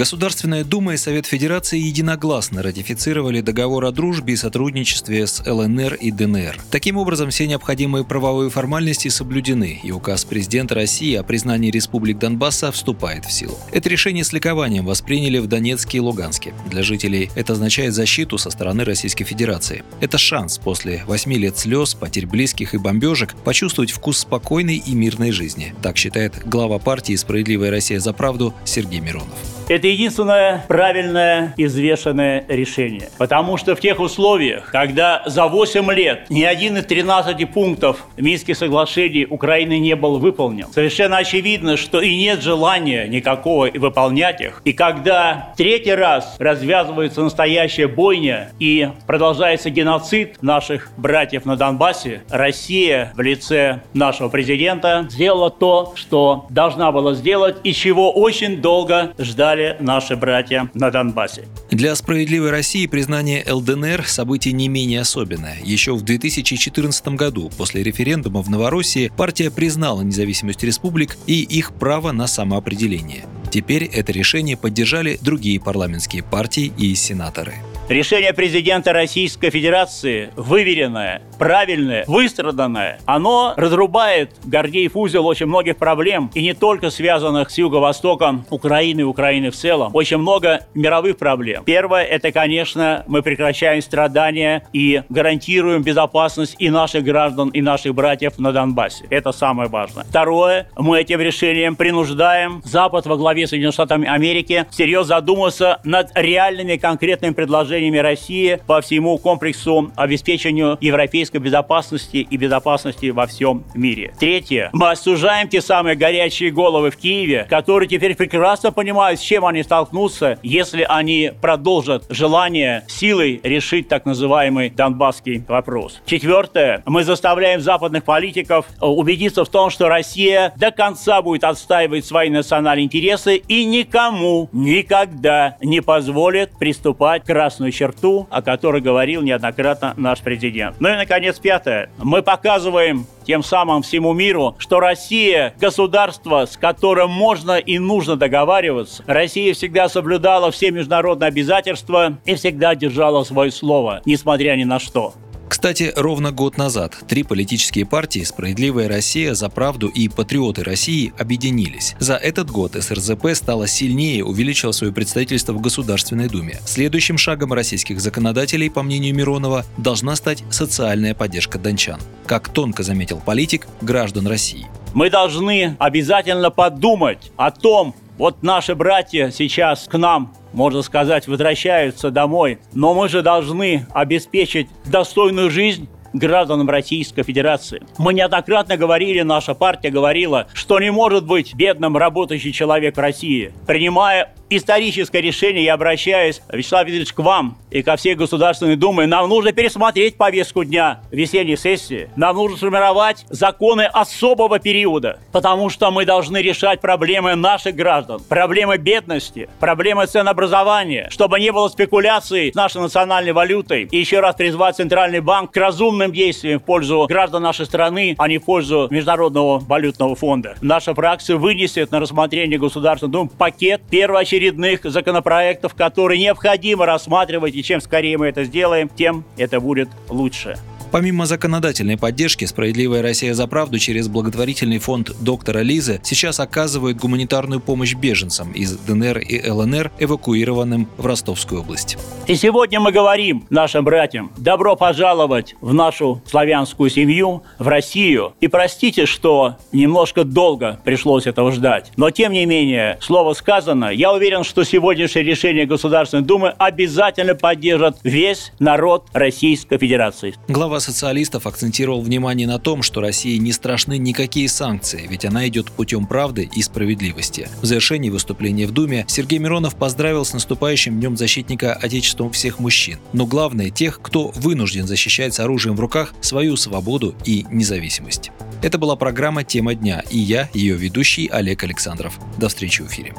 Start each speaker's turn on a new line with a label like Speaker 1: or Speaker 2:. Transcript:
Speaker 1: Государственная Дума и Совет Федерации единогласно ратифицировали договор о дружбе и сотрудничестве с ЛНР и ДНР. Таким образом, все необходимые правовые формальности соблюдены, и указ президента России о признании республик Донбасса вступает в силу. Это решение с ликованием восприняли в Донецке и Луганске. Для жителей это означает защиту со стороны Российской Федерации. Это шанс после восьми лет слез, потерь близких и бомбежек почувствовать вкус спокойной и мирной жизни. Так считает глава партии «Справедливая Россия за правду» Сергей Миронов.
Speaker 2: Это единственное правильное и взвешенное решение. Потому что в тех условиях, когда за 8 лет ни один из 13 пунктов Минских соглашений Украины не был выполнен, совершенно очевидно, что и нет желания никакого выполнять их. И когда третий раз развязывается настоящая бойня и продолжается геноцид наших братьев на Донбассе, Россия в лице нашего президента сделала то, что должна была сделать и чего очень долго ждали стали наши братья на Донбассе.
Speaker 1: Для «Справедливой России» признание ЛДНР – событие не менее особенное. Еще в 2014 году, после референдума в Новороссии, партия признала независимость республик и их право на самоопределение. Теперь это решение поддержали другие парламентские партии и сенаторы.
Speaker 2: Решение президента Российской Федерации выверенное, правильное, выстраданное. Оно разрубает Гордеев узел очень многих проблем, и не только связанных с юго-востоком Украины и Украины в целом. Очень много мировых проблем. Первое, это, конечно, мы прекращаем страдания и гарантируем безопасность и наших граждан, и наших братьев на Донбассе. Это самое важное. Второе, мы этим решением принуждаем Запад во главе Соединенных Штатов Америки всерьез задуматься над реальными конкретными предложениями России по всему комплексу обеспечению европейской безопасности и безопасности во всем мире. Третье. Мы осуждаем те самые горячие головы в Киеве, которые теперь прекрасно понимают, с чем они столкнутся, если они продолжат желание силой решить так называемый донбасский вопрос. Четвертое. Мы заставляем западных политиков убедиться в том, что Россия до конца будет отстаивать свои национальные интересы и никому никогда не позволит приступать к красную черту, о которой говорил неоднократно наш президент. Ну и, наконец, пятое. Мы показываем тем самым всему миру, что Россия – государство, с которым можно и нужно договариваться. Россия всегда соблюдала все международные обязательства и всегда держала свое слово, несмотря ни на что.
Speaker 1: Кстати, ровно год назад три политические партии «Справедливая Россия», «За правду» и «Патриоты России» объединились. За этот год СРЗП стала сильнее, увеличила свое представительство в Государственной Думе. Следующим шагом российских законодателей, по мнению Миронова, должна стать социальная поддержка дончан. Как тонко заметил политик, граждан России.
Speaker 2: Мы должны обязательно подумать о том, вот наши братья сейчас к нам можно сказать, возвращаются домой. Но мы же должны обеспечить достойную жизнь гражданам Российской Федерации. Мы неоднократно говорили, наша партия говорила, что не может быть бедным работающий человек в России. Принимая историческое решение, я обращаюсь, Вячеслав Викторович, к вам и ко всей Государственной Думе. Нам нужно пересмотреть повестку дня весенней сессии. Нам нужно сформировать законы особого периода, потому что мы должны решать проблемы наших граждан, проблемы бедности, проблемы ценообразования, чтобы не было спекуляций с нашей национальной валютой. И еще раз призвать Центральный банк к разумным действиям в пользу граждан нашей страны, а не в пользу Международного валютного фонда. Наша фракция вынесет на рассмотрение Государственной Думы пакет первоочередного очередных законопроектов, которые необходимо рассматривать, и чем скорее мы это сделаем, тем это будет лучше.
Speaker 1: Помимо законодательной поддержки, «Справедливая Россия за правду» через благотворительный фонд доктора Лизы сейчас оказывает гуманитарную помощь беженцам из ДНР и ЛНР, эвакуированным в Ростовскую область.
Speaker 2: И сегодня мы говорим нашим братьям, добро пожаловать в нашу славянскую семью, в Россию. И простите, что немножко долго пришлось этого ждать. Но тем не менее, слово сказано. Я уверен, что сегодняшнее решение Государственной Думы обязательно поддержит весь народ Российской Федерации.
Speaker 1: Глава социалистов акцентировал внимание на том, что России не страшны никакие санкции, ведь она идет путем правды и справедливости. В завершении выступления в Думе Сергей Миронов поздравил с наступающим Днем защитника Отечеством всех мужчин, но главное тех, кто вынужден защищать с оружием в руках свою свободу и независимость. Это была программа «Тема дня» и я, ее ведущий Олег Александров. До встречи в эфире.